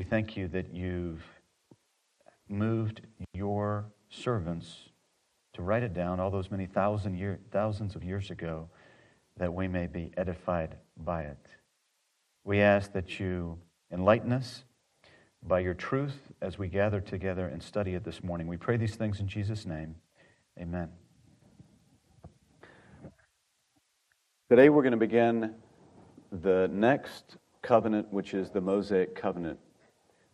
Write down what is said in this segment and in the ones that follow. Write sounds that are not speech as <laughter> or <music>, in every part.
We thank you that you've moved your servants to write it down all those many thousand year, thousands of years ago that we may be edified by it. We ask that you enlighten us by your truth as we gather together and study it this morning. We pray these things in Jesus' name. Amen. Today we're going to begin the next covenant, which is the Mosaic covenant.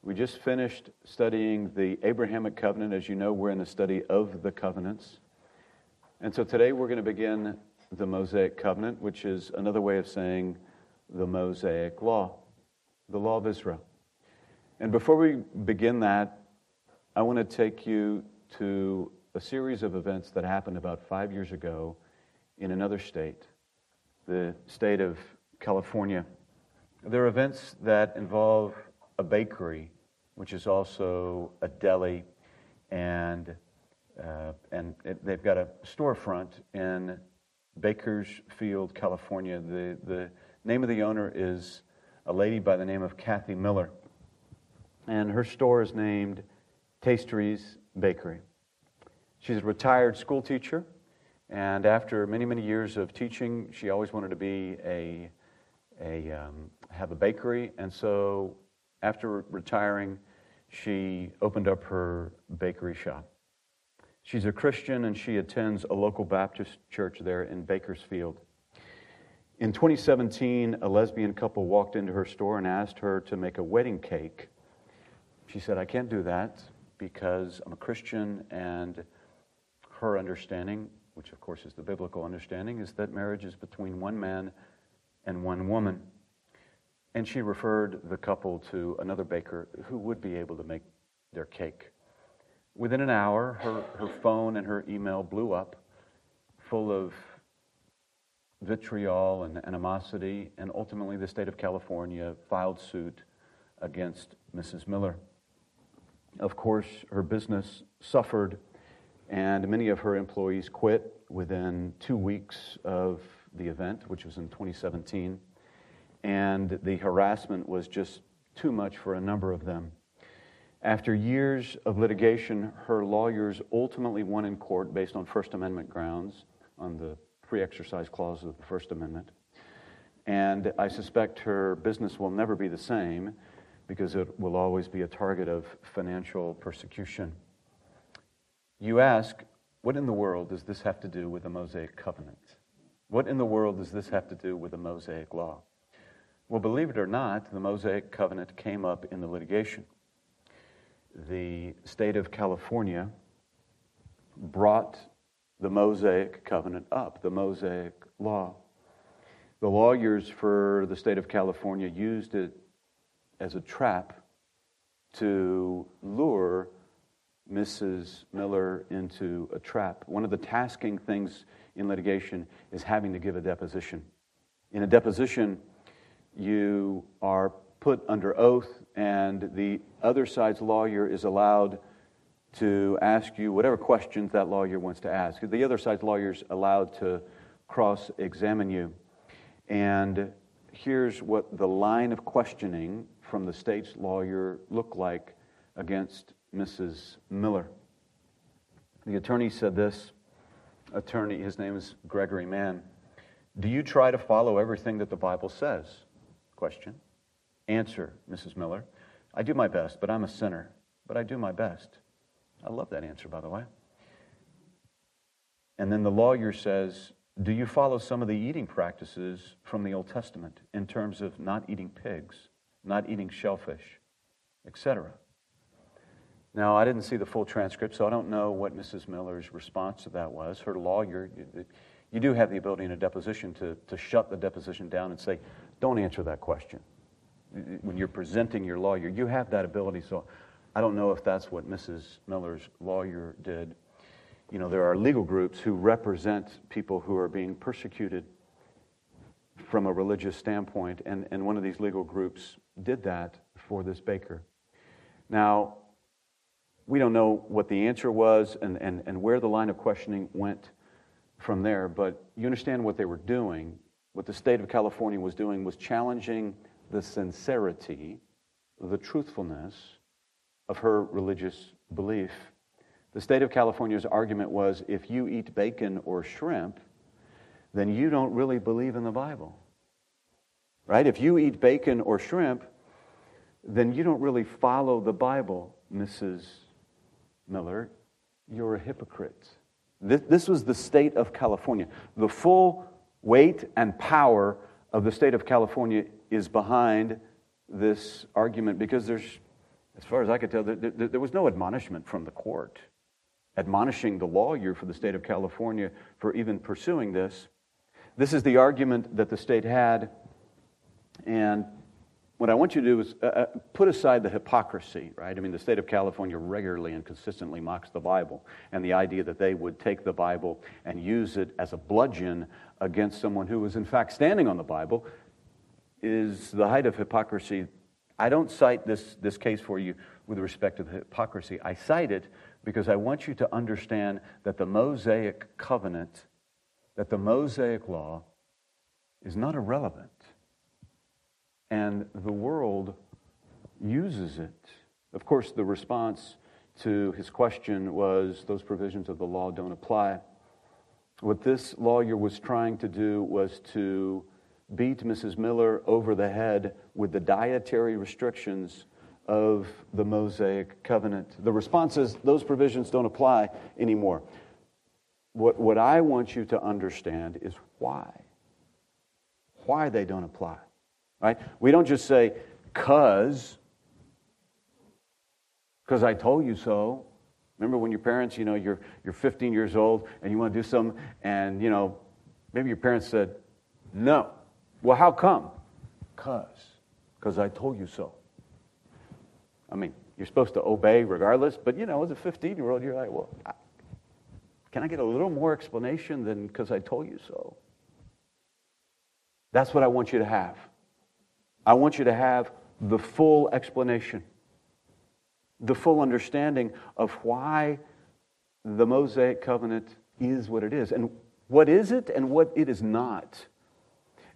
We just finished studying the Abrahamic covenant. As you know, we're in the study of the covenants. And so today we're going to begin the Mosaic covenant, which is another way of saying the Mosaic law, the law of Israel. And before we begin that, I want to take you to a series of events that happened about five years ago in another state, the state of California. There are events that involve a bakery, which is also a deli, and, uh, and it, they've got a storefront in Bakersfield, California. The, the name of the owner is a lady by the name of Cathy Miller and her store is named Tastries Bakery. She's a retired school teacher, and after many, many years of teaching, she always wanted to be a, a um, have a bakery, and so after retiring, she opened up her bakery shop. She's a Christian and she attends a local Baptist church there in Bakersfield. In 2017, a lesbian couple walked into her store and asked her to make a wedding cake she said, I can't do that because I'm a Christian, and her understanding, which of course is the biblical understanding, is that marriage is between one man and one woman. And she referred the couple to another baker who would be able to make their cake. Within an hour, her, her phone and her email blew up, full of vitriol and animosity, and ultimately the state of California filed suit against Mrs. Miller. Of course, her business suffered, and many of her employees quit within two weeks of the event, which was in 2017. And the harassment was just too much for a number of them. After years of litigation, her lawyers ultimately won in court based on First Amendment grounds, on the free exercise clause of the First Amendment. And I suspect her business will never be the same because it will always be a target of financial persecution. You ask, what in the world does this have to do with the Mosaic covenant? What in the world does this have to do with the Mosaic law? Well, believe it or not, the Mosaic covenant came up in the litigation. The state of California brought the Mosaic covenant up, the Mosaic law. The lawyers for the state of California used it as a trap to lure Mrs. Miller into a trap. One of the tasking things in litigation is having to give a deposition. In a deposition, you are put under oath, and the other side's lawyer is allowed to ask you whatever questions that lawyer wants to ask. The other side's lawyer is allowed to cross examine you. And here's what the line of questioning from the state's lawyer looked like against Mrs. Miller? The attorney said this. Attorney, his name is Gregory Mann. Do you try to follow everything that the Bible says? Question. Answer, Mrs. Miller. I do my best, but I'm a sinner. But I do my best. I love that answer, by the way. And then the lawyer says, Do you follow some of the eating practices from the Old Testament in terms of not eating pigs? not eating shellfish, etc. Now, I didn't see the full transcript, so I don't know what Mrs. Miller's response to that was. Her lawyer, you do have the ability in a deposition to, to shut the deposition down and say, don't answer that question. When you're presenting your lawyer, you have that ability. So I don't know if that's what Mrs. Miller's lawyer did. You know, there are legal groups who represent people who are being persecuted from a religious standpoint, and, and one of these legal groups did that for this baker. Now, we don't know what the answer was and, and, and where the line of questioning went from there, but you understand what they were doing. What the state of California was doing was challenging the sincerity the truthfulness of her religious belief. The state of California's argument was if you eat bacon or shrimp, then you don't really believe in the Bible. Right? If you eat bacon or shrimp, then you don't really follow the Bible, Mrs. Miller. You're a hypocrite. This, this was the state of California. The full weight and power of the state of California is behind this argument because there's, as far as I could tell, there, there, there was no admonishment from the court admonishing the lawyer for the state of California for even pursuing this. This is the argument that the state had, and what I want you to do is uh, uh, put aside the hypocrisy, right? I mean, the state of California regularly and consistently mocks the Bible, and the idea that they would take the Bible and use it as a bludgeon against someone who was, in fact, standing on the Bible is the height of hypocrisy. I don't cite this, this case for you with respect to the hypocrisy. I cite it because I want you to understand that the Mosaic covenant, that the Mosaic law, is not irrelevant. And the world uses it. Of course, the response to his question was those provisions of the law don't apply. What this lawyer was trying to do was to beat Mrs. Miller over the head with the dietary restrictions of the Mosaic covenant. The response is those provisions don't apply anymore. What, what I want you to understand is why. Why they don't apply right? We don't just say, cuz, because I told you so. Remember when your parents, you know, you're, you're 15 years old and you want to do something, and, you know, maybe your parents said, no. Well, how come? Cuz, because I told you so. I mean, you're supposed to obey regardless, but, you know, as a 15 year old, you're like, well, I, can I get a little more explanation than because I told you so? That's what I want you to have. I want you to have the full explanation, the full understanding of why the Mosaic covenant is what it is, and what is it and what it is not.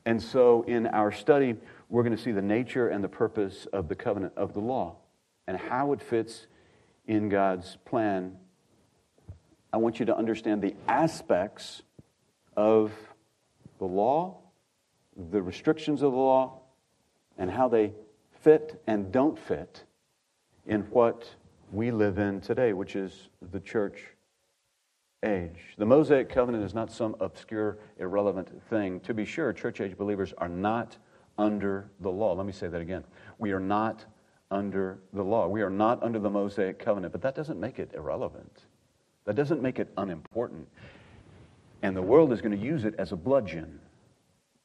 And so, in our study, we're going to see the nature and the purpose of the covenant of the law and how it fits in God's plan. I want you to understand the aspects of the law, the restrictions of the law, and how they fit and don't fit in what we live in today, which is the church age. The Mosaic covenant is not some obscure, irrelevant thing. To be sure, church age believers are not under the law. Let me say that again. We are not under the law. We are not under the Mosaic covenant, but that doesn't make it irrelevant. That doesn't make it unimportant. And the world is going to use it as a bludgeon.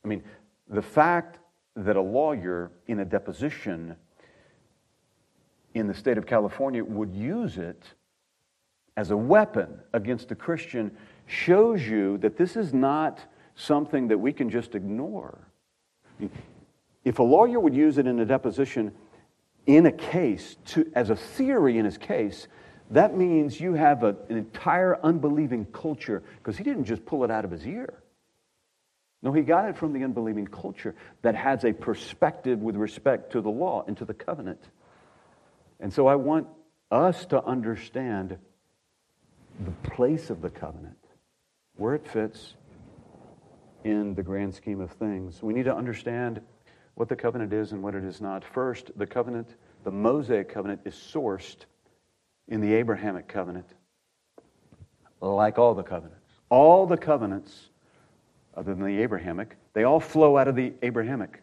I mean, the fact that a lawyer in a deposition in the state of California would use it as a weapon against a Christian shows you that this is not something that we can just ignore. If a lawyer would use it in a deposition in a case to, as a theory in his case, that means you have a, an entire unbelieving culture because he didn't just pull it out of his ear. No, he got it from the unbelieving culture that has a perspective with respect to the law and to the covenant. And so I want us to understand the place of the covenant, where it fits in the grand scheme of things. We need to understand what the covenant is and what it is not. First, the covenant, the Mosaic covenant, is sourced in the Abrahamic covenant, like all the covenants. All the covenants other than the Abrahamic. They all flow out of the Abrahamic,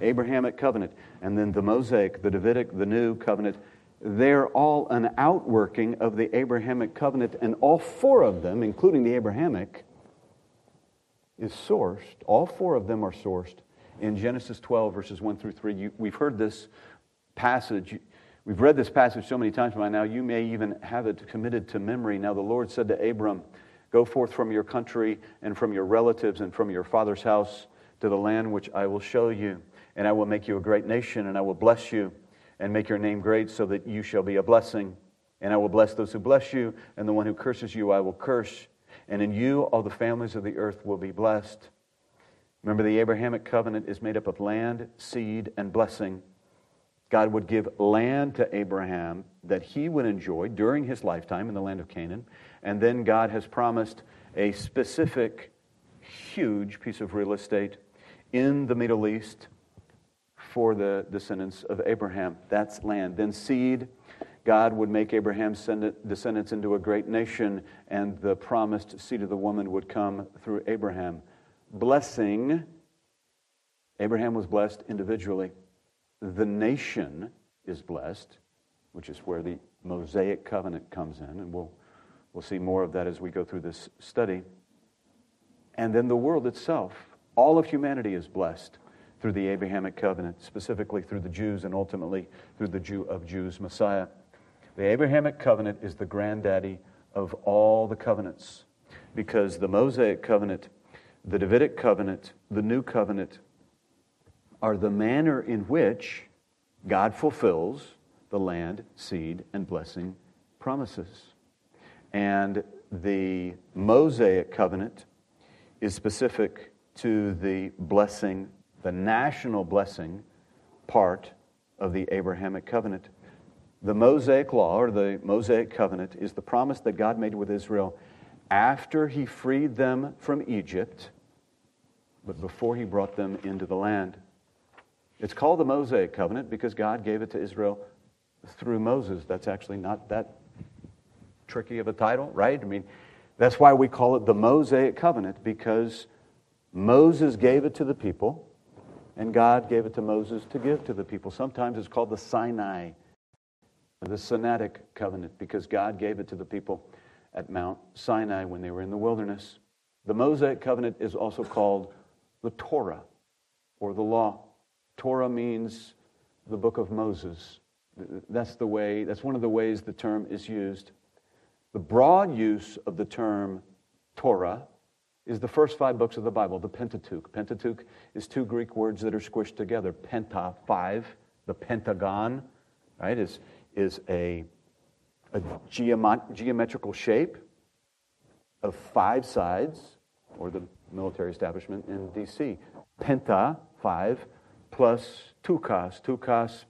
Abrahamic covenant. And then the Mosaic, the Davidic, the new covenant, they're all an outworking of the Abrahamic covenant. And all four of them, including the Abrahamic, is sourced. All four of them are sourced in Genesis 12, verses 1 through 3. You, we've heard this passage. We've read this passage so many times by now, you may even have it committed to memory. Now, the Lord said to Abram, Go forth from your country and from your relatives and from your father's house to the land which I will show you. And I will make you a great nation, and I will bless you and make your name great so that you shall be a blessing. And I will bless those who bless you, and the one who curses you I will curse. And in you all the families of the earth will be blessed. Remember, the Abrahamic covenant is made up of land, seed, and blessing. God would give land to Abraham that he would enjoy during his lifetime in the land of Canaan. And then God has promised a specific, huge piece of real estate in the Middle East for the descendants of Abraham. That's land. Then seed. God would make Abraham's descendants into a great nation, and the promised seed of the woman would come through Abraham. Blessing. Abraham was blessed individually the nation is blessed, which is where the Mosaic covenant comes in, and we'll, we'll see more of that as we go through this study. And then the world itself, all of humanity is blessed through the Abrahamic covenant, specifically through the Jews and ultimately through the Jew of Jews, Messiah. The Abrahamic covenant is the granddaddy of all the covenants because the Mosaic covenant, the Davidic covenant, the new covenant, are the manner in which God fulfills the land, seed, and blessing promises. And the Mosaic covenant is specific to the blessing, the national blessing part of the Abrahamic covenant. The Mosaic law, or the Mosaic covenant, is the promise that God made with Israel after he freed them from Egypt, but before he brought them into the land. It's called the Mosaic covenant because God gave it to Israel through Moses. That's actually not that tricky of a title, right? I mean, that's why we call it the Mosaic covenant because Moses gave it to the people and God gave it to Moses to give to the people. Sometimes it's called the Sinai, the Sinaitic covenant because God gave it to the people at Mount Sinai when they were in the wilderness. The Mosaic covenant is also called the Torah or the law. Torah means the book of Moses. That's the way, that's one of the ways the term is used. The broad use of the term Torah is the first five books of the Bible, the Pentateuch. Pentateuch is two Greek words that are squished together. Penta, five. The pentagon, right, is, is a, a geomet- geometrical shape of five sides, or the military establishment in D.C. Penta, five plus tukas. Tukas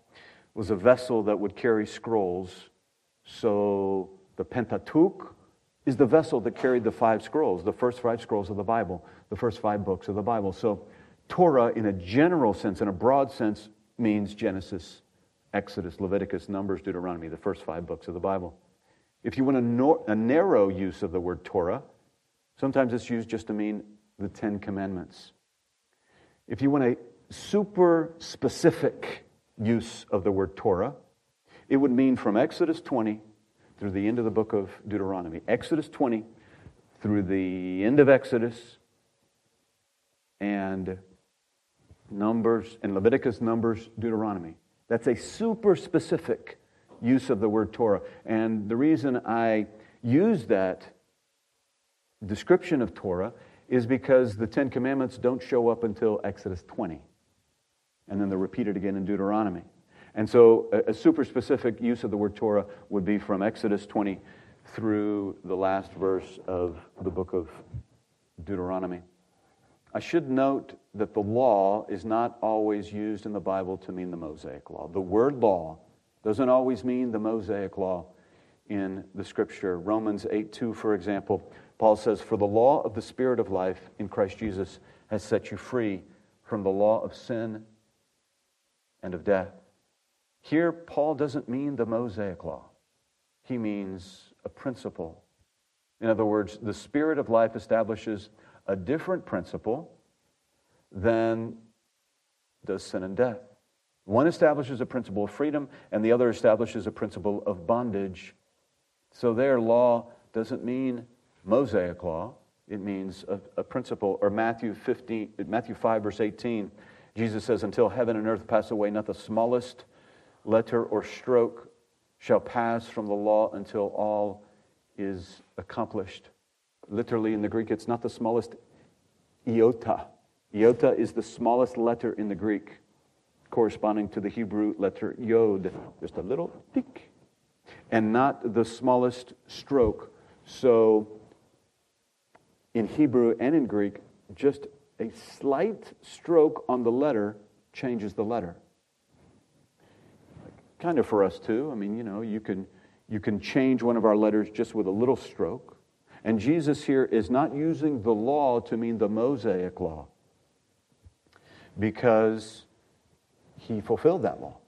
was a vessel that would carry scrolls. So the Pentateuch is the vessel that carried the five scrolls, the first five scrolls of the Bible, the first five books of the Bible. So Torah, in a general sense, in a broad sense, means Genesis, Exodus, Leviticus, Numbers, Deuteronomy, the first five books of the Bible. If you want a, nor- a narrow use of the word Torah, sometimes it's used just to mean the Ten Commandments. If you want a super specific use of the word Torah, it would mean from Exodus 20 through the end of the book of Deuteronomy. Exodus 20 through the end of Exodus and Numbers and Leviticus, Numbers, Deuteronomy. That's a super specific use of the word Torah. And the reason I use that description of Torah is because the Ten Commandments don't show up until Exodus 20 and then they're repeated again in Deuteronomy. And so a, a super specific use of the word Torah would be from Exodus 20 through the last verse of the book of Deuteronomy. I should note that the law is not always used in the Bible to mean the Mosaic law. The word law doesn't always mean the Mosaic law in the scripture. Romans 8 2, for example, Paul says, For the law of the Spirit of life in Christ Jesus has set you free from the law of sin and of death. Here, Paul doesn't mean the Mosaic law, he means a principle. In other words, the Spirit of life establishes a different principle than does sin and death. One establishes a principle of freedom, and the other establishes a principle of bondage. So, there law doesn't mean Mosaic law, it means a, a principle. Or Matthew, 15, Matthew 5, verse 18 Jesus says, Until heaven and earth pass away, not the smallest letter or stroke shall pass from the law until all is accomplished. Literally, in the Greek, it's not the smallest iota. Iota is the smallest letter in the Greek, corresponding to the Hebrew letter yod, just a little tick, and not the smallest stroke. So, in Hebrew and in Greek, just a slight stroke on the letter changes the letter. Kind of for us too. I mean, you know, you can, you can change one of our letters just with a little stroke. And Jesus here is not using the law to mean the Mosaic law because he fulfilled that law.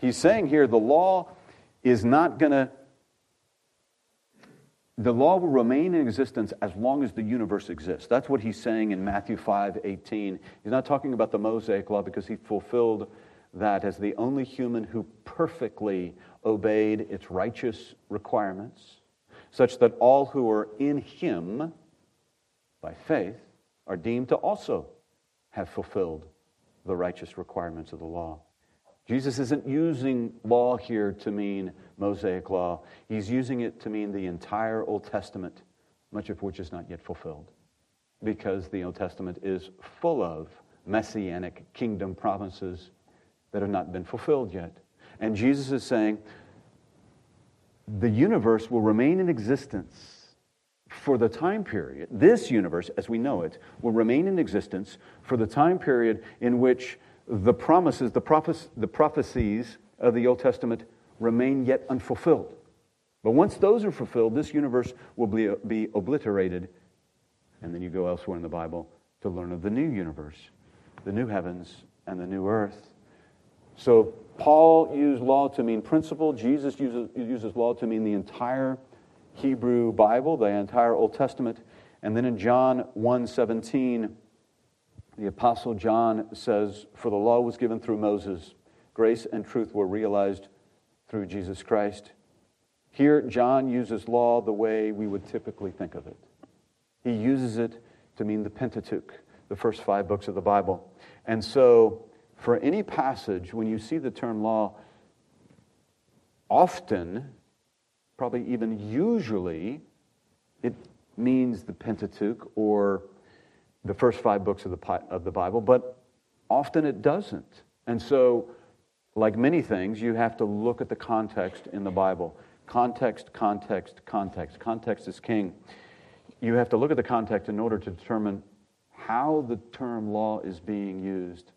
He's saying here the law is not going to, the law will remain in existence as long as the universe exists. That's what he's saying in Matthew 5 18. He's not talking about the Mosaic law because he fulfilled that as the only human who perfectly obeyed its righteous requirements, such that all who are in him by faith are deemed to also have fulfilled the righteous requirements of the law. Jesus isn't using law here to mean Mosaic law. He's using it to mean the entire Old Testament, much of which is not yet fulfilled, because the Old Testament is full of messianic kingdom promises that have not been fulfilled yet. And Jesus is saying the universe will remain in existence for the time period. This universe, as we know it, will remain in existence for the time period in which the promises, the, prophe- the prophecies of the Old Testament remain yet unfulfilled. But once those are fulfilled, this universe will be, be obliterated. And then you go elsewhere in the Bible to learn of the new universe, the new heavens and the new earth. So Paul used law to mean principle. Jesus uses, uses law to mean the entire Hebrew Bible, the entire Old Testament. And then in John 1:17, the apostle John says, "For the law was given through Moses, grace and truth were realized through Jesus Christ." Here John uses law the way we would typically think of it. He uses it to mean the Pentateuch, the first 5 books of the Bible. And so for any passage, when you see the term law, often, probably even usually, it means the Pentateuch or the first five books of the, of the Bible, but often it doesn't. And so, like many things, you have to look at the context in the Bible. Context, context, context. Context is king. You have to look at the context in order to determine how the term law is being used.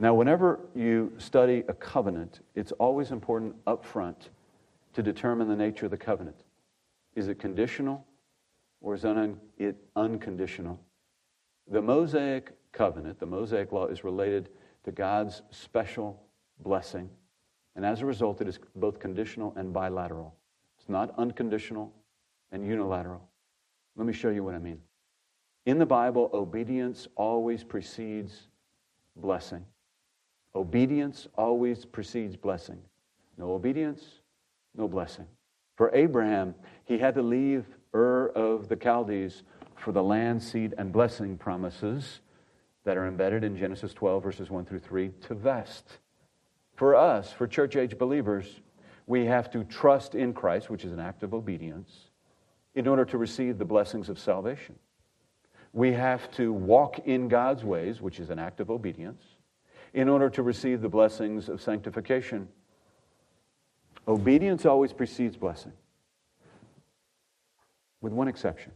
Now, whenever you study a covenant, it's always important up front to determine the nature of the covenant. Is it conditional or is it unconditional? The Mosaic covenant, the Mosaic law, is related to God's special blessing. And as a result, it is both conditional and bilateral. It's not unconditional and unilateral. Let me show you what I mean. In the Bible, obedience always precedes blessing. Obedience always precedes blessing. No obedience, no blessing. For Abraham, he had to leave Ur of the Chaldees for the land, seed, and blessing promises that are embedded in Genesis 12, verses 1 through 3, to vest. For us, for church age believers, we have to trust in Christ, which is an act of obedience, in order to receive the blessings of salvation. We have to walk in God's ways, which is an act of obedience in order to receive the blessings of sanctification. Obedience always precedes blessing, with one exception.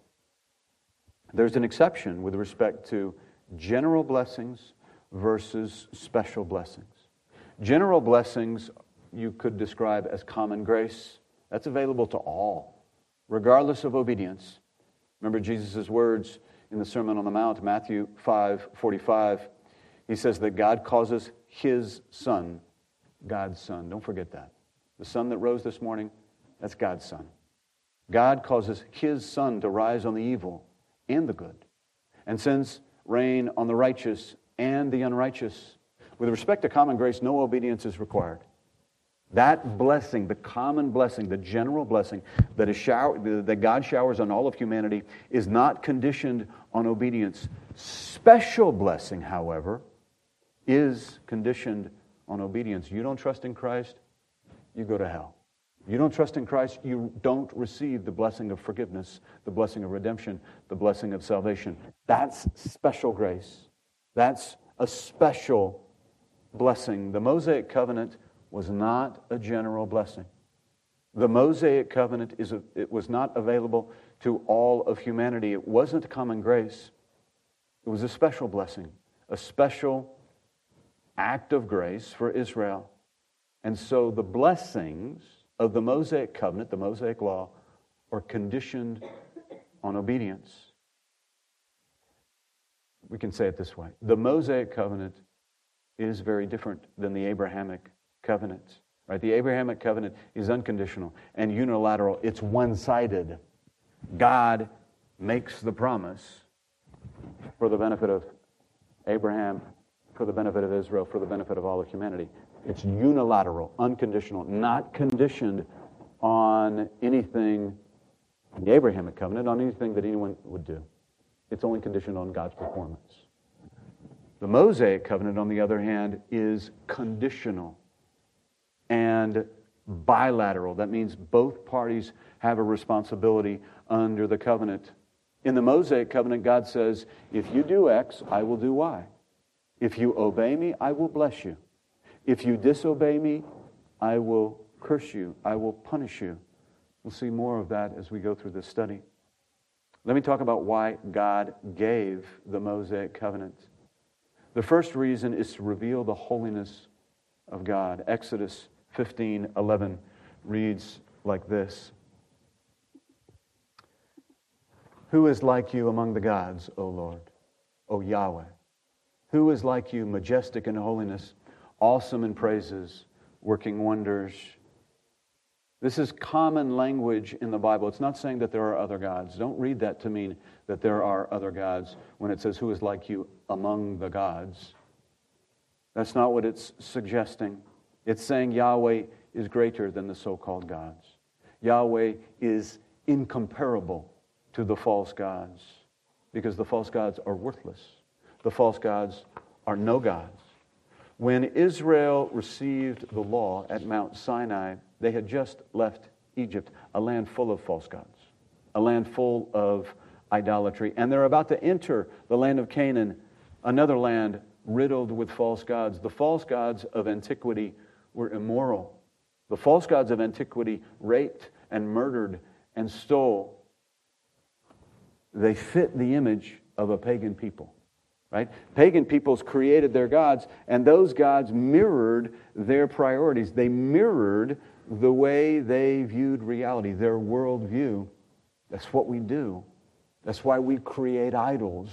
There's an exception with respect to general blessings versus special blessings. General blessings you could describe as common grace. That's available to all, regardless of obedience. Remember Jesus' words in the Sermon on the Mount, Matthew 5 45. He says that God causes his son, God's son. Don't forget that. The sun that rose this morning, that's God's son. God causes his sun to rise on the evil and the good, and sends rain on the righteous and the unrighteous. With respect to common grace, no obedience is required. That blessing, the common blessing, the general blessing that, is shower, that God showers on all of humanity, is not conditioned on obedience. Special blessing, however, is conditioned on obedience. You don't trust in Christ, you go to hell. You don't trust in Christ, you don't receive the blessing of forgiveness, the blessing of redemption, the blessing of salvation. That's special grace. That's a special blessing. The Mosaic covenant was not a general blessing. The Mosaic covenant is a, it was not available to all of humanity. It wasn't common grace. It was a special blessing, a special act of grace for Israel. And so the blessings of the Mosaic covenant, the Mosaic law, are conditioned on obedience. We can say it this way the Mosaic covenant is very different than the Abrahamic covenant. Right? The Abrahamic covenant is unconditional and unilateral. It's one-sided. God makes the promise for the benefit of Abraham, for the benefit of Israel, for the benefit of all of humanity. It's unilateral, unconditional, not conditioned on anything in the Abrahamic covenant, on anything that anyone would do. It's only conditioned on God's performance. The Mosaic covenant, on the other hand, is conditional and bilateral. That means both parties have a responsibility under the covenant. In the Mosaic covenant, God says, If you do X, I will do Y. If you obey me, I will bless you. If you disobey me, I will curse you. I will punish you. We'll see more of that as we go through this study. Let me talk about why God gave the Mosaic covenant. The first reason is to reveal the holiness of God. Exodus 15 11 reads like this Who is like you among the gods, O Lord, O Yahweh? Who is like you, majestic in holiness, awesome in praises, working wonders? This is common language in the Bible. It's not saying that there are other gods. Don't read that to mean that there are other gods when it says, Who is like you among the gods? That's not what it's suggesting. It's saying Yahweh is greater than the so called gods. Yahweh is incomparable to the false gods because the false gods are worthless. The false gods are no gods. When Israel received the law at Mount Sinai, they had just left Egypt, a land full of false gods, a land full of idolatry. And they're about to enter the land of Canaan, another land riddled with false gods. The false gods of antiquity were immoral. The false gods of antiquity raped and murdered and stole. They fit the image of a pagan people, right? Pagan peoples created their gods, and those gods mirrored their priorities. They mirrored the way they viewed reality, their worldview. That's what we do. That's why we create idols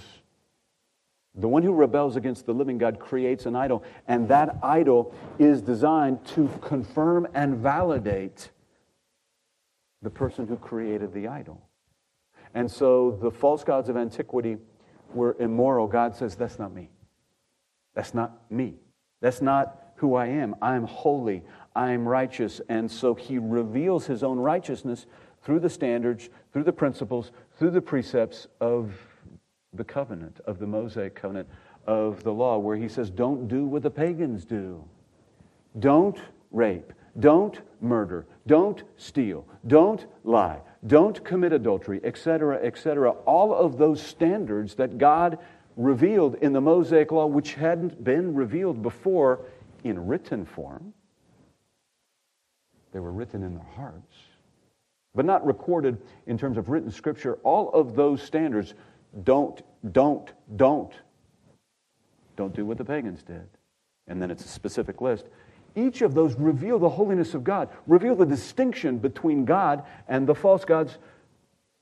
the one who rebels against the living God creates an idol, and that idol is designed to confirm and validate the person who created the idol. And so the false gods of antiquity were immoral. God says, That's not me. That's not me. That's not who I am. I'm holy. I'm righteous. And so he reveals his own righteousness through the standards, through the principles, through the precepts of the covenant, of the Mosaic covenant, of the law, where he says, Don't do what the pagans do. Don't rape. Don't murder. Don't steal. Don't lie. Don't commit adultery, etc., etc. All of those standards that God revealed in the Mosaic law, which hadn't been revealed before in written form. They were written in their hearts, but not recorded in terms of written scripture. All of those standards don't, don't, don't. Don't do what the pagans did. And then it's a specific list. Each of those reveal the holiness of God, reveal the distinction between God and the false gods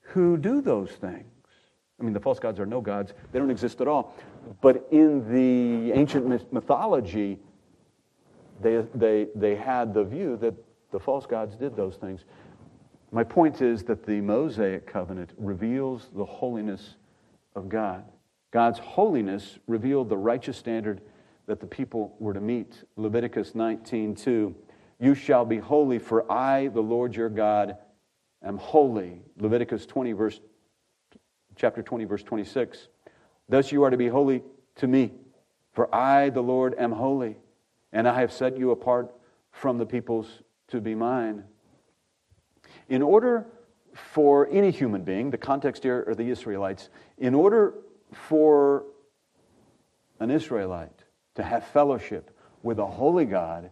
who do those things. I mean, the false gods are no gods, they don't exist at all. But in the ancient mythology, they, they, they had the view that the false gods did those things. My point is that the Mosaic covenant reveals the holiness of God. God's holiness revealed the righteous standard that the people were to meet. Leviticus 19:2, "You shall be holy, for I, the Lord your God, am holy." Leviticus 20 verse chapter 20 verse 26, "Thus you are to be holy to me, for I, the Lord, am holy, and I have set you apart from the peoples to be mine." In order for any human being, the context here are the Israelites, in order for an Israelite to have fellowship with a holy God,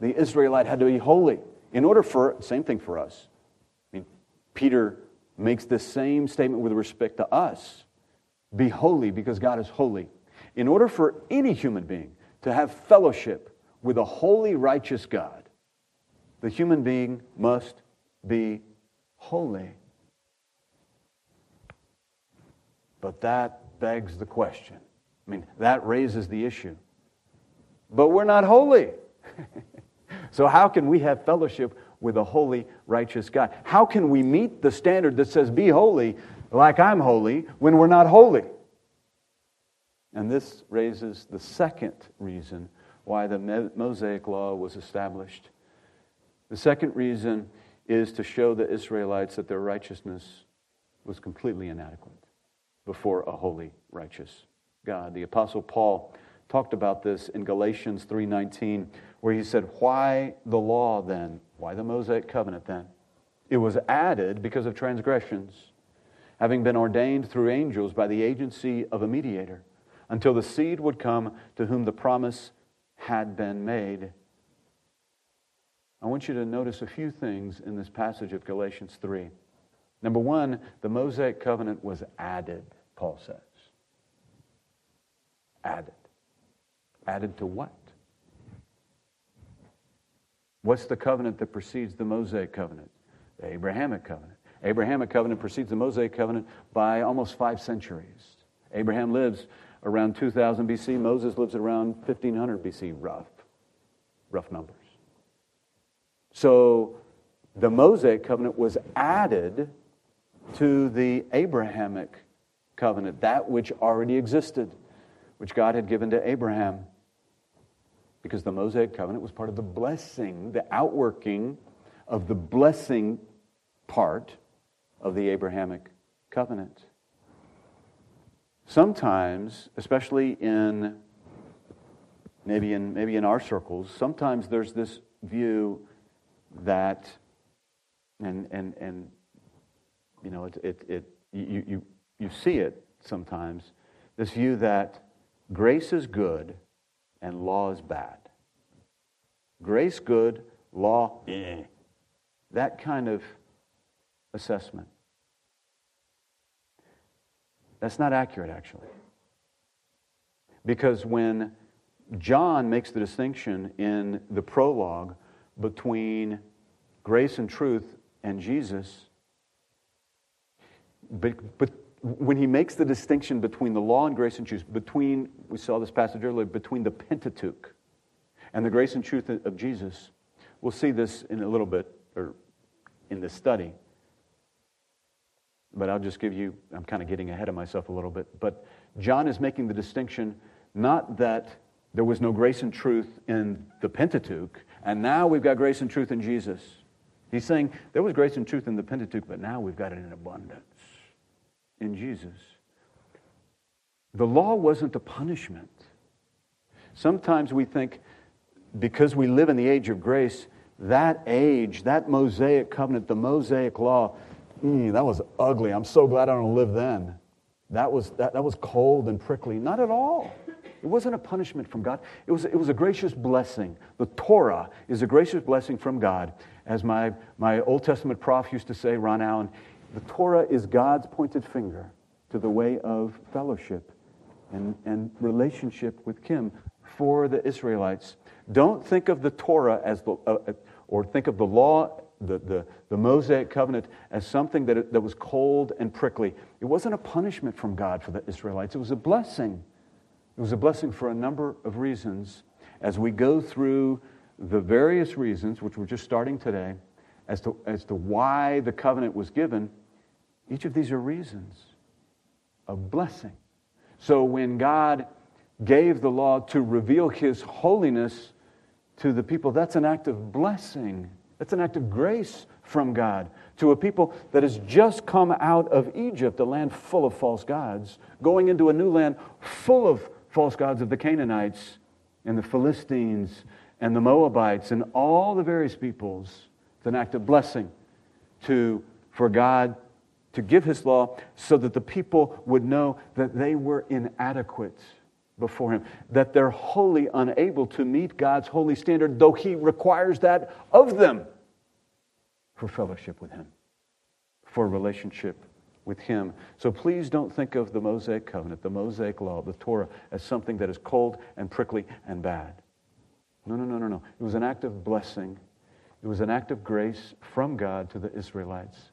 the Israelite had to be holy. In order for, same thing for us. I mean, Peter makes the same statement with respect to us be holy because God is holy. In order for any human being to have fellowship with a holy, righteous God, The human being must be holy. But that begs the question. I mean, that raises the issue. But we're not holy. <laughs> so, how can we have fellowship with a holy, righteous God? How can we meet the standard that says, be holy like I'm holy, when we're not holy? And this raises the second reason why the Mosaic Law was established. The second reason is to show the Israelites that their righteousness was completely inadequate before a holy, righteous God. The apostle Paul talked about this in Galatians 3:19 where he said, "Why the law then? Why the Mosaic covenant then? It was added because of transgressions, having been ordained through angels by the agency of a mediator, until the seed would come to whom the promise had been made." I want you to notice a few things in this passage of Galatians 3. Number one, the Mosaic covenant was added, Paul says. Added. Added to what? What's the covenant that precedes the Mosaic covenant? The Abrahamic covenant. Abrahamic covenant precedes the Mosaic covenant by almost five centuries. Abraham lives around 2000 BC. Moses lives around 1500 BC, rough, rough numbers. So the Mosaic covenant was added to the Abrahamic covenant, that which already existed, which God had given to Abraham. Because the Mosaic covenant was part of the blessing, the outworking of the blessing part of the Abrahamic covenant. Sometimes, especially in maybe in maybe in our circles, sometimes there's this view that, and, and, and you know, it, it, it, you, you, you see it sometimes, this view that grace is good and law is bad. Grace good, law, eh. That kind of assessment. That's not accurate, actually. Because when John makes the distinction in the prologue between grace and truth and Jesus. But, but when he makes the distinction between the law and grace and truth, between, we saw this passage earlier, between the Pentateuch and the grace and truth of Jesus, we'll see this in a little bit, or in this study. But I'll just give you, I'm kind of getting ahead of myself a little bit. But John is making the distinction not that there was no grace and truth in the Pentateuch, and now we've got grace and truth in Jesus. He's saying there was grace and truth in the Pentateuch, but now we've got it in abundance in Jesus. The law wasn't a punishment. Sometimes we think because we live in the age of grace, that age, that Mosaic covenant, the Mosaic law, mm, that was ugly. I'm so glad I don't live then. That was, that, that was cold and prickly. Not at all. It wasn't a punishment from God, it was, it was a gracious blessing. The Torah is a gracious blessing from God. As my, my Old Testament prof used to say, Ron Allen, the Torah is God's pointed finger to the way of fellowship and, and relationship with Him for the Israelites. Don't think of the Torah as the, uh, uh or think of the law, the, the, the Mosaic covenant, as something that, that was cold and prickly. It wasn't a punishment from God for the Israelites, it was a blessing. It was a blessing for a number of reasons. As we go through the various reasons, which we're just starting today, as to, as to why the covenant was given, each of these are reasons of blessing. So when God gave the law to reveal his holiness to the people, that's an act of blessing. That's an act of grace from God to a people that has just come out of Egypt, a land full of false gods, going into a new land full of false gods of the Canaanites and the Philistines and the Moabites and all the various peoples. It's an act of blessing to, for God to give his law so that the people would know that they were inadequate before him, that they're wholly unable to meet God's holy standard, though he requires that of them for fellowship with him, for relationship with Him. So please don't think of the Mosaic covenant, the Mosaic law, the Torah, as something that is cold and prickly and bad. No, no, no, no, no. It was an act of blessing. It was an act of grace from God to the Israelites.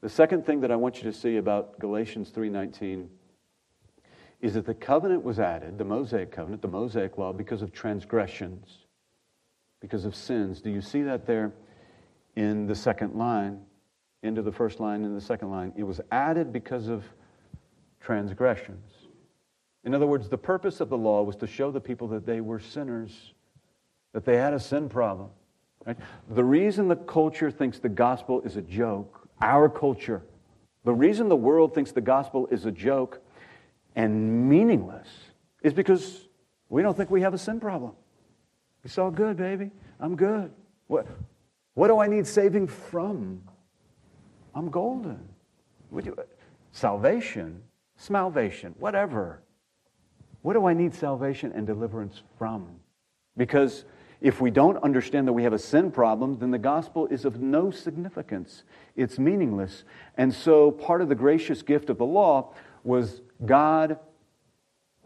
The second thing that I want you to see about Galatians 3:19 is that the covenant was added, the Mosaic covenant, the Mosaic law because of transgressions, because of sins. Do you see that there in the second line, into the first line in the second line? It was added because of transgressions. In other words, the purpose of the law was to show the people that they were sinners, that they had a sin problem. Right? The reason the culture thinks the gospel is a joke, our culture, the reason the world thinks the gospel is a joke and meaningless is because we don't think we have a sin problem. It's all good, baby. I'm good. What, what do I need saving from? I'm golden. What You, salvation, salvation, whatever. What do I need salvation and deliverance from? Because if we don't understand that we have a sin problem, then the gospel is of no significance. It's meaningless. And so part of the gracious gift of the law was God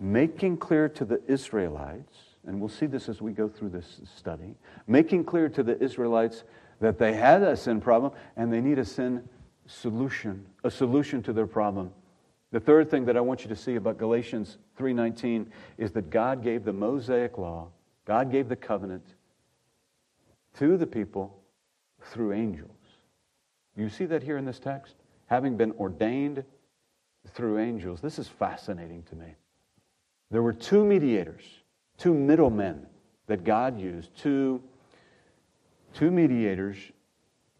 making clear to the Israelites, and we'll see this as we go through this study, making clear to the Israelites that they had a sin problem and they need a sin solution, a solution to their problem. The third thing that I want you to see about Galatians 3:19 is that God gave the Mosaic law, God gave the covenant to the people through angels. You see that here in this text? Having been ordained through angels. This is fascinating to me. There were two mediators, two middlemen that God used, two, two mediators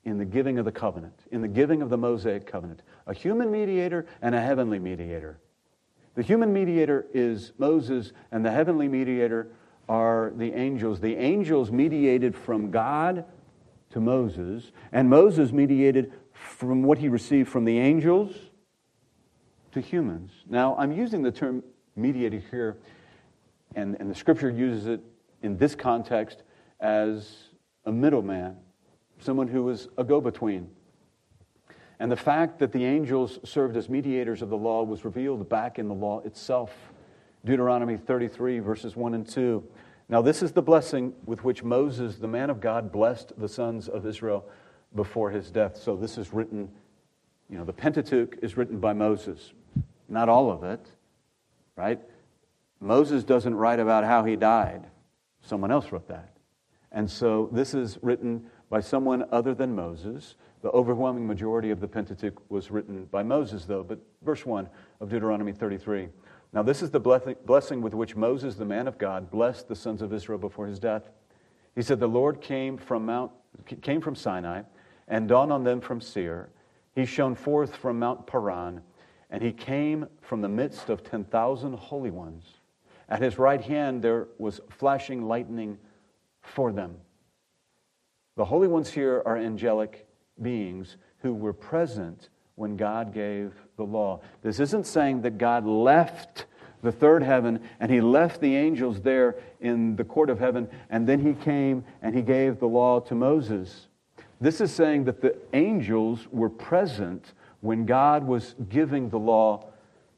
in the giving of the covenant, in the giving of the Mosaic covenant a human mediator and a heavenly mediator. The human mediator is Moses, and the heavenly mediator are the angels. The angels mediated from God to Moses, and Moses mediated from what he received from the angels to humans. Now, I'm using the term mediator here, and, and the scripture uses it in this context as a middleman, someone who was a go between. And the fact that the angels served as mediators of the law was revealed back in the law itself. Deuteronomy 33, verses 1 and 2. Now, this is the blessing with which Moses, the man of God, blessed the sons of Israel before his death. So, this is written, you know, the Pentateuch is written by Moses. Not all of it, right? Moses doesn't write about how he died, someone else wrote that. And so this is written by someone other than Moses. The overwhelming majority of the Pentateuch was written by Moses, though. But verse 1 of Deuteronomy 33. Now, this is the blessing with which Moses, the man of God, blessed the sons of Israel before his death. He said, The Lord came from, Mount, came from Sinai and dawned on them from Seir. He shone forth from Mount Paran and he came from the midst of 10,000 holy ones. At his right hand there was flashing lightning for them. The holy ones here are angelic beings who were present when God gave the law. This isn't saying that God left the third heaven and he left the angels there in the court of heaven and then he came and he gave the law to Moses. This is saying that the angels were present when God was giving the law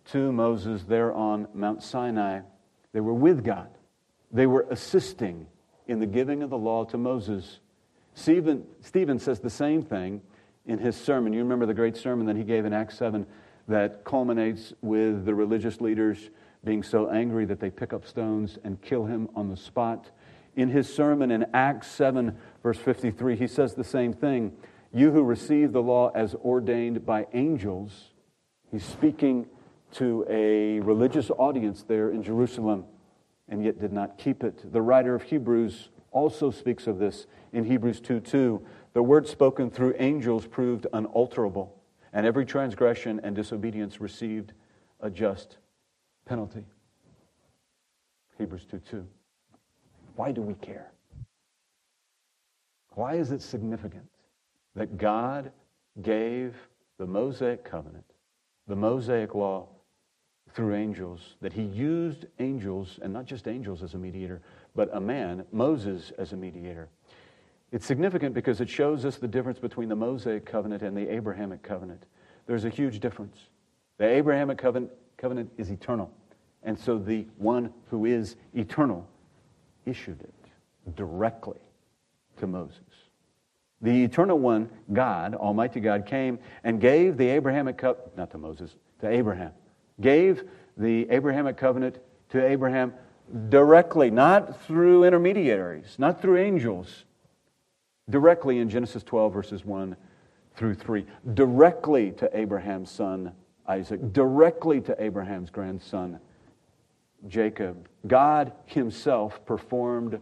to Moses there on Mount Sinai, they were with God. They were assisting in the giving of the law to Moses. Stephen, Stephen says the same thing in his sermon. You remember the great sermon that he gave in Acts 7 that culminates with the religious leaders being so angry that they pick up stones and kill him on the spot. In his sermon in Acts 7, verse 53, he says the same thing. You who receive the law as ordained by angels, he's speaking to a religious audience there in Jerusalem and yet did not keep it. The writer of Hebrews also speaks of this in Hebrews 2 2. The word spoken through angels proved unalterable, and every transgression and disobedience received a just penalty. Hebrews 2 2. Why do we care? Why is it significant? that God gave the Mosaic covenant, the Mosaic law, through angels, that he used angels, and not just angels as a mediator, but a man, Moses, as a mediator. It's significant because it shows us the difference between the Mosaic covenant and the Abrahamic covenant. There's a huge difference. The Abrahamic covenant, covenant is eternal, and so the one who is eternal issued it directly to Moses. The eternal one, God, Almighty God, came and gave the Abrahamic covenant, not to Moses, to Abraham, gave the Abrahamic covenant to Abraham directly, not through intermediaries, not through angels, directly in Genesis 12, verses 1 through 3, directly to Abraham's son Isaac, directly to Abraham's grandson Jacob. God Himself performed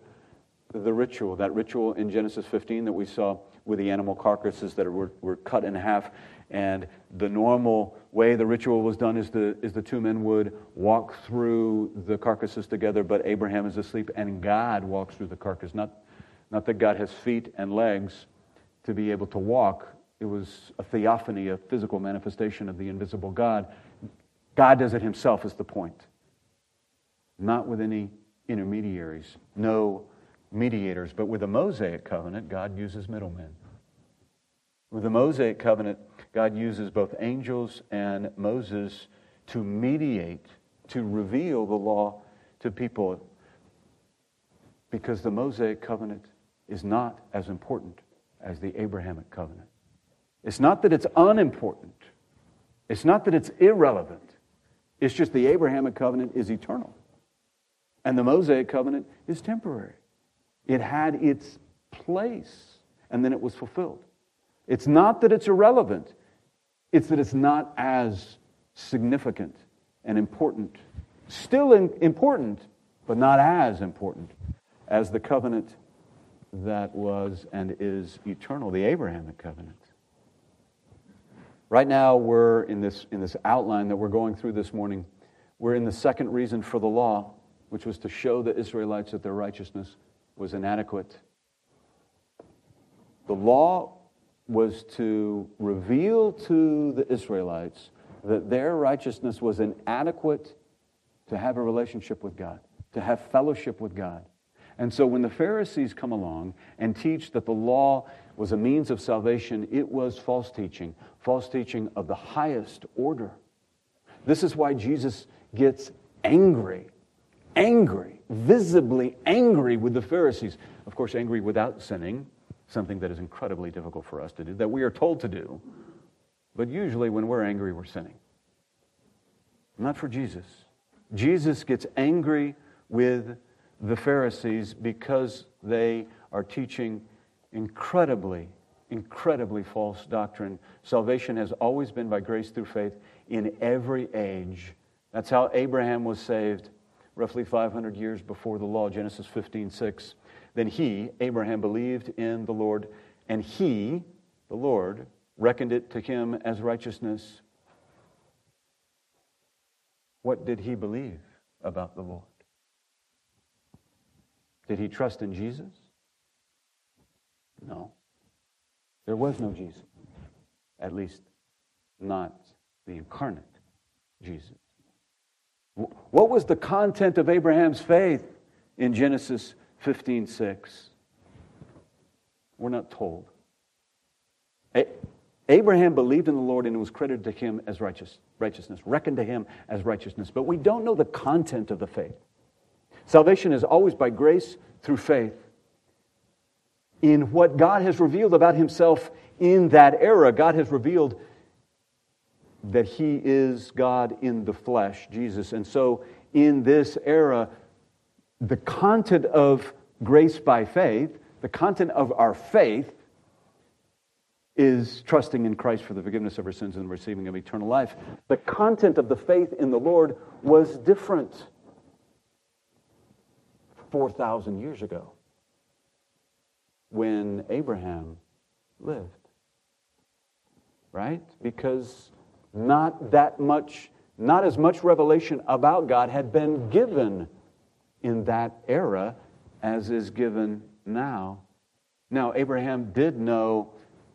the ritual, that ritual in Genesis 15 that we saw with the animal carcasses that were, were cut in half. And the normal way the ritual was done is the, is the two men would walk through the carcasses together, but Abraham is asleep and God walks through the carcass. Not, not that God has feet and legs to be able to walk. It was a theophany, a physical manifestation of the invisible God. God does it himself, is the point. Not with any intermediaries, no mediators. But with the Mosaic covenant, God uses middlemen. With the Mosaic covenant, God uses both angels and Moses to mediate, to reveal the law to people. Because the Mosaic covenant is not as important as the Abrahamic covenant. It's not that it's unimportant, it's not that it's irrelevant. It's just the Abrahamic covenant is eternal, and the Mosaic covenant is temporary. It had its place, and then it was fulfilled. It's not that it's irrelevant, it's that it's not as significant and important. Still important, but not as important as the covenant that was and is eternal, the Abrahamic covenant. Right now, we're in this, in this outline that we're going through this morning. We're in the second reason for the law, which was to show the Israelites that their righteousness was inadequate. The law was to reveal to the Israelites that their righteousness was inadequate to have a relationship with God, to have fellowship with God. And so when the Pharisees come along and teach that the law was a means of salvation, it was false teaching, false teaching of the highest order. This is why Jesus gets angry angry, visibly angry with the Pharisees. Of course, angry without sinning, something that is incredibly difficult for us to do, that we are told to do. But usually, when we're angry, we're sinning. Not for Jesus. Jesus gets angry with the Pharisees because they are teaching incredibly, incredibly false doctrine. Salvation has always been by grace through faith in every age. That's how Abraham was saved roughly 500 years before the law, Genesis 15, 6. Then he, Abraham, believed in the Lord, and he, the Lord, reckoned it to him as righteousness. What did he believe about the Lord? Did he trust in Jesus? No. There was no Jesus. At least, not the incarnate Jesus. What was the content of Abraham's faith in Genesis 15 6? We're not told. Abraham believed in the Lord and it was credited to him as righteous, righteousness, reckoned to him as righteousness. But we don't know the content of the faith. Salvation is always by grace through faith in what God has revealed about himself in that era. God has revealed that he is God in the flesh, Jesus. And so in this era, the content of grace by faith, the content of our faith, is trusting in Christ for the forgiveness of our sins and receiving of eternal life. The content of the faith in the Lord was different 4,000 years ago when Abraham lived. Right? Because not that much, not as much revelation about God had been given in that era as is given now. Now, Abraham did know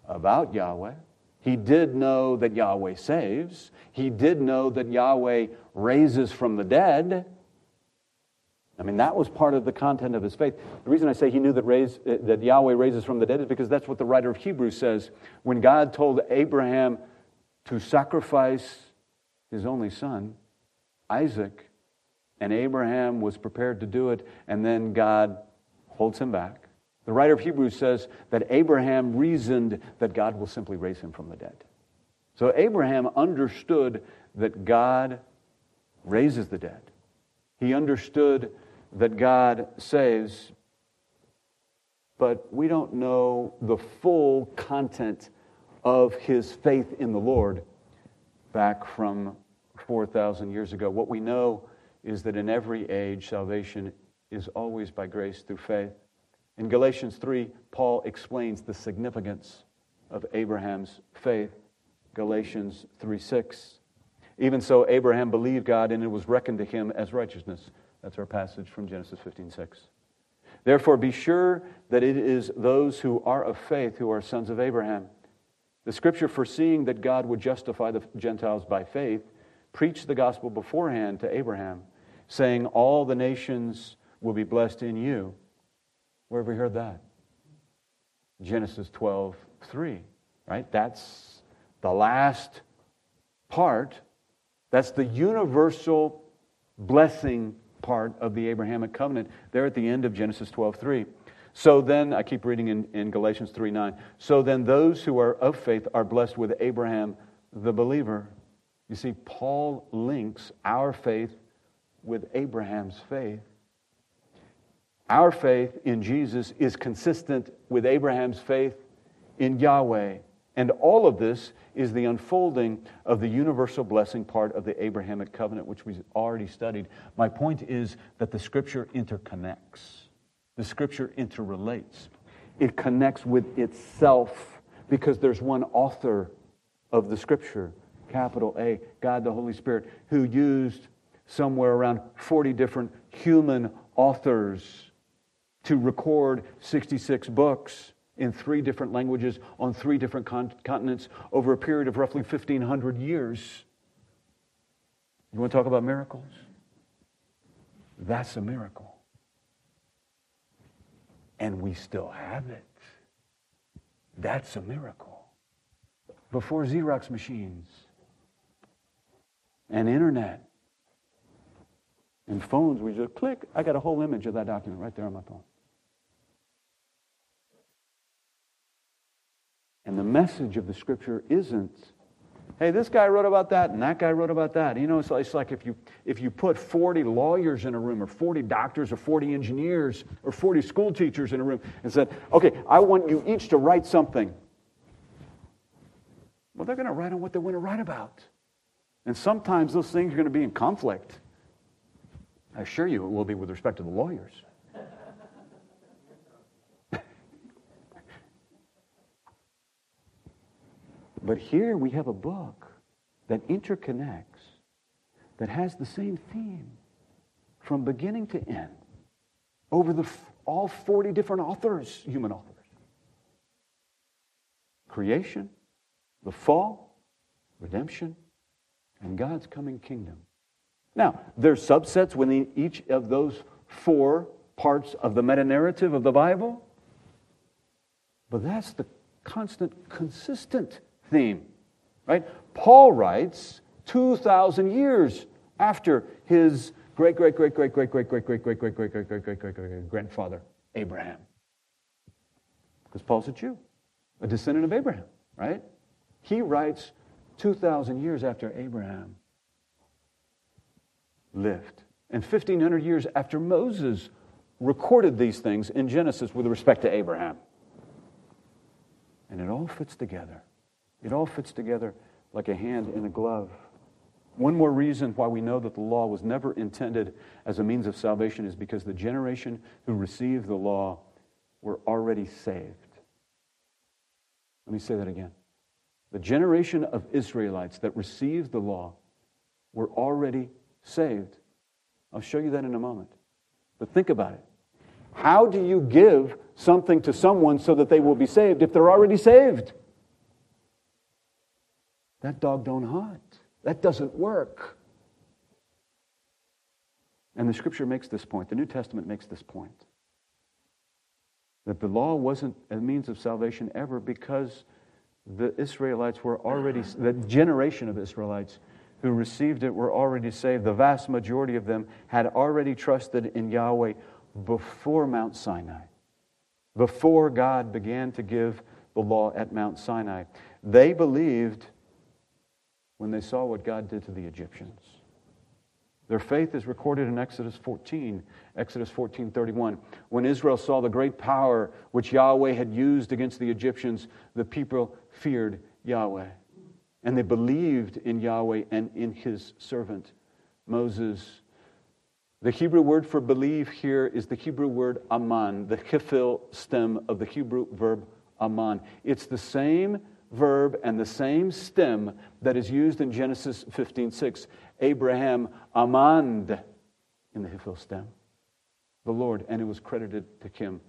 about Yahweh. He did know that Yahweh saves. He did know that Yahweh raises from the dead. I mean, that was part of the content of his faith. The reason I say he knew that, raise, uh, that Yahweh raises from the dead is because that's what the writer of Hebrews says. When God told Abraham to sacrifice his only son, Isaac, and Abraham was prepared to do it, and then God holds him back, The writer of Hebrews says that Abraham reasoned that God will simply raise him from the dead. So Abraham understood that God raises the dead. He understood that God saves, but we don't know the full content of his faith in the Lord back from 4,000 years ago. What we know is that in every age, salvation is always by grace through faith. In Galatians 3, Paul explains the significance of Abraham's faith. Galatians 3 6. Even so, Abraham believed God and it was reckoned to him as righteousness. That's our passage from Genesis 15 6. Therefore, be sure that it is those who are of faith who are sons of Abraham. The scripture, foreseeing that God would justify the Gentiles by faith, preached the gospel beforehand to Abraham, saying, All the nations will be blessed in you. Where have we heard that? Genesis 12, 3, right? That's the last part. That's the universal blessing part of the Abrahamic covenant there at the end of Genesis 12, 3. So then, I keep reading in, in Galatians 3 9. So then, those who are of faith are blessed with Abraham the believer. You see, Paul links our faith with Abraham's faith. Our faith in Jesus is consistent with Abraham's faith in Yahweh. And all of this is the unfolding of the universal blessing part of the Abrahamic covenant, which we've already studied. My point is that the scripture interconnects, the scripture interrelates. It connects with itself because there's one author of the scripture, capital A, God the Holy Spirit, who used somewhere around 40 different human authors to record 66 books in three different languages on three different con- continents over a period of roughly 1,500 years. You want to talk about miracles? That's a miracle. And we still have it. That's a miracle. Before Xerox machines and internet and phones, we just click. I got a whole image of that document right there on my phone. And the message of the scripture isn't, hey, this guy wrote about that and that guy wrote about that. You know, it's like, it's like if, you, if you put 40 lawyers in a room or 40 doctors or 40 engineers or 40 school teachers in a room and said, okay, I want you each to write something. Well, they're going to write on what they want to write about. And sometimes those things are going to be in conflict. I assure you it will be with respect to the lawyers. But here we have a book that interconnects, that has the same theme from beginning to end over the, all 40 different authors, human authors. Creation, the fall, redemption, and God's coming kingdom. Now, there's subsets within each of those four parts of the meta narrative of the Bible, but that's the constant, consistent theme, right? Paul writes 2,000 years after his great, great, great, great, great, great, great, great, great, great, great, great, great, great, great, great grandfather, Abraham. Because Paul's a Jew, a descendant of Abraham, right? He writes 2,000 years after Abraham lived. And 1,500 years after Moses recorded these things in Genesis with respect to Abraham. And it all fits together. It all fits together like a hand in a glove. One more reason why we know that the law was never intended as a means of salvation is because the generation who received the law were already saved. Let me say that again. The generation of Israelites that received the law were already saved. I'll show you that in a moment. But think about it. How do you give something to someone so that they will be saved if they're already saved? That dog don't hunt. That doesn't work. And the scripture makes this point. The New Testament makes this point. That the law wasn't a means of salvation ever because the Israelites were already, the generation of Israelites who received it were already saved. The vast majority of them had already trusted in Yahweh before Mount Sinai, before God began to give the law at Mount Sinai. They believed when they saw what God did to the Egyptians. Their faith is recorded in Exodus 14, Exodus 14:31. When Israel saw the great power which Yahweh had used against the Egyptians, the people feared Yahweh. And they believed in Yahweh and in his servant Moses. The Hebrew word for believe here is the Hebrew word aman, the hifil stem of the Hebrew verb aman. It's the same verb and the same stem that is used in Genesis 15:6. Abraham amand in the hifil stem. The Lord, and it was credited to him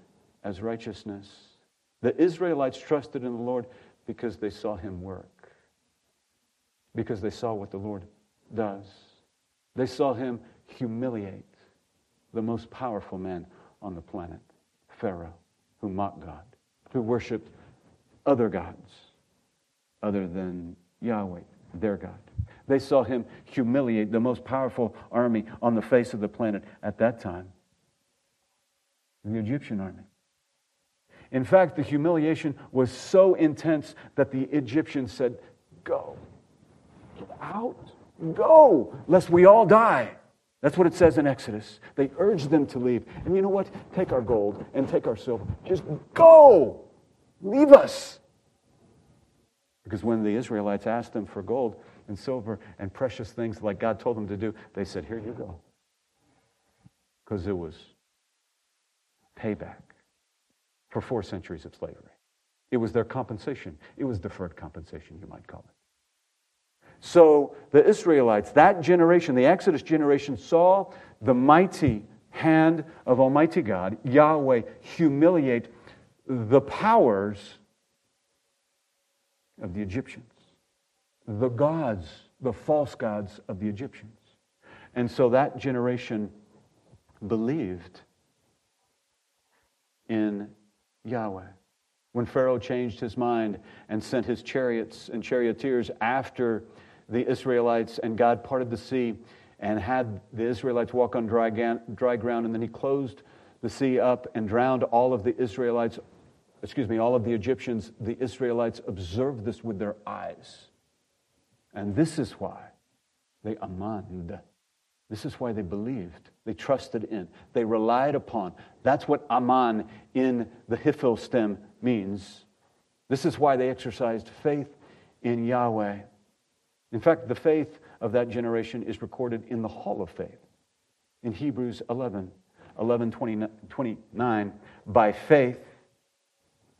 as righteousness. The Israelites trusted in the Lord because they saw him work, because they saw what the Lord does. They saw him humiliate the most powerful man on the planet, Pharaoh, who mocked God, who worshiped other gods other than Yahweh, their God. They saw him humiliate the most powerful army on the face of the planet at that time the Egyptian army. In fact, the humiliation was so intense that the Egyptians said, Go, get out, go, lest we all die. That's what it says in Exodus. They urged them to leave. And you know what? Take our gold and take our silver. Just go. Leave us. Because when the Israelites asked them for gold and silver and precious things like God told them to do, they said, Here you go. Because it was payback for four centuries of slavery. It was their compensation. It was deferred compensation, you might call it. So the Israelites, that generation, the Exodus generation, saw the mighty hand of Almighty God, Yahweh, humiliate the powers of the Egyptians, the gods, the false gods of the Egyptians. And so that generation believed in Yahweh. When Pharaoh changed his mind and sent his chariots and charioteers after the Israelites, and God parted the sea and had the Israelites walk on dry, dry ground, and then he closed the sea up and drowned all of the Israelites, excuse me, all of the Egyptians. The Israelites observed this with their eyes. And this is why they amaned. This is why they believed. They trusted in. They relied upon. That's what aman in the hifil stem means. This is why they exercised faith in Yahweh. In fact, the faith of that generation is recorded in the Hall of Faith in Hebrews 11, 11 29. By faith,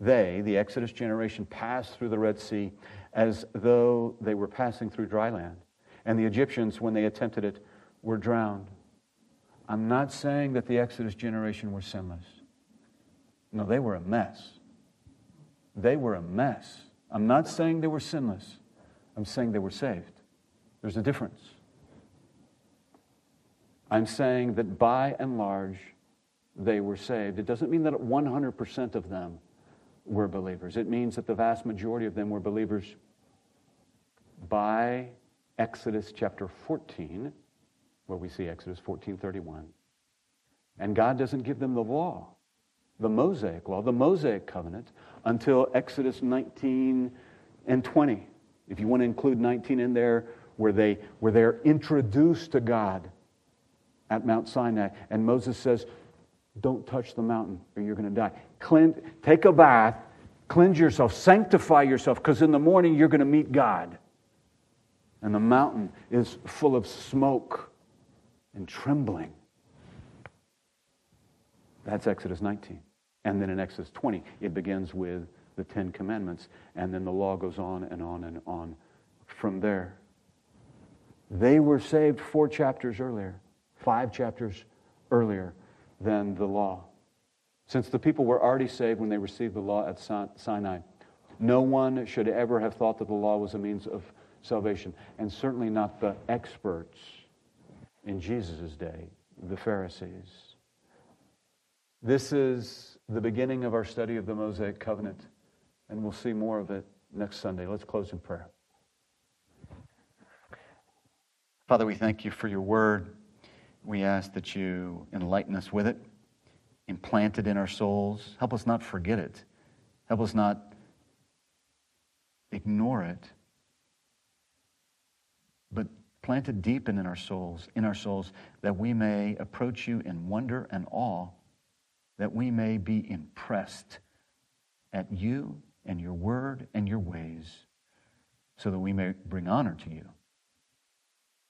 they, the Exodus generation, passed through the Red Sea as though they were passing through dry land. And the Egyptians, when they attempted it, were drowned. I'm not saying that the Exodus generation were sinless. No, they were a mess. They were a mess. I'm not saying they were sinless. I'm saying they were saved. There's a difference. I'm saying that by and large, they were saved. It doesn't mean that 100% of them were believers. It means that the vast majority of them were believers by Exodus chapter 14, where we see Exodus 14:31. And God doesn't give them the law, the Mosaic law, the Mosaic covenant, until Exodus 19 and 20. If you want to include 19 in there, where, they, where they're introduced to God at Mount Sinai. And Moses says, Don't touch the mountain or you're going to die. Cleanse, take a bath, cleanse yourself, sanctify yourself, because in the morning you're going to meet God. And the mountain is full of smoke and trembling. That's Exodus 19. And then in Exodus 20, it begins with the Ten Commandments. And then the law goes on and on and on from there. They were saved four chapters earlier, five chapters earlier than the law. Since the people were already saved when they received the law at Sinai, no one should ever have thought that the law was a means of salvation, and certainly not the experts in Jesus' day, the Pharisees. This is the beginning of our study of the Mosaic covenant and we'll see more of it next Sunday. Let's close in prayer. Father, we thank you for your word. We ask that you enlighten us with it implant it in our souls. Help us not forget it. Help us not ignore it. But plant it deep in our souls, in our souls, that we may approach you in wonder and awe, that we may be impressed at you and your word and your ways, so that we may bring honor to you.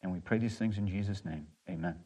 And we pray these things in Jesus' name. Amen.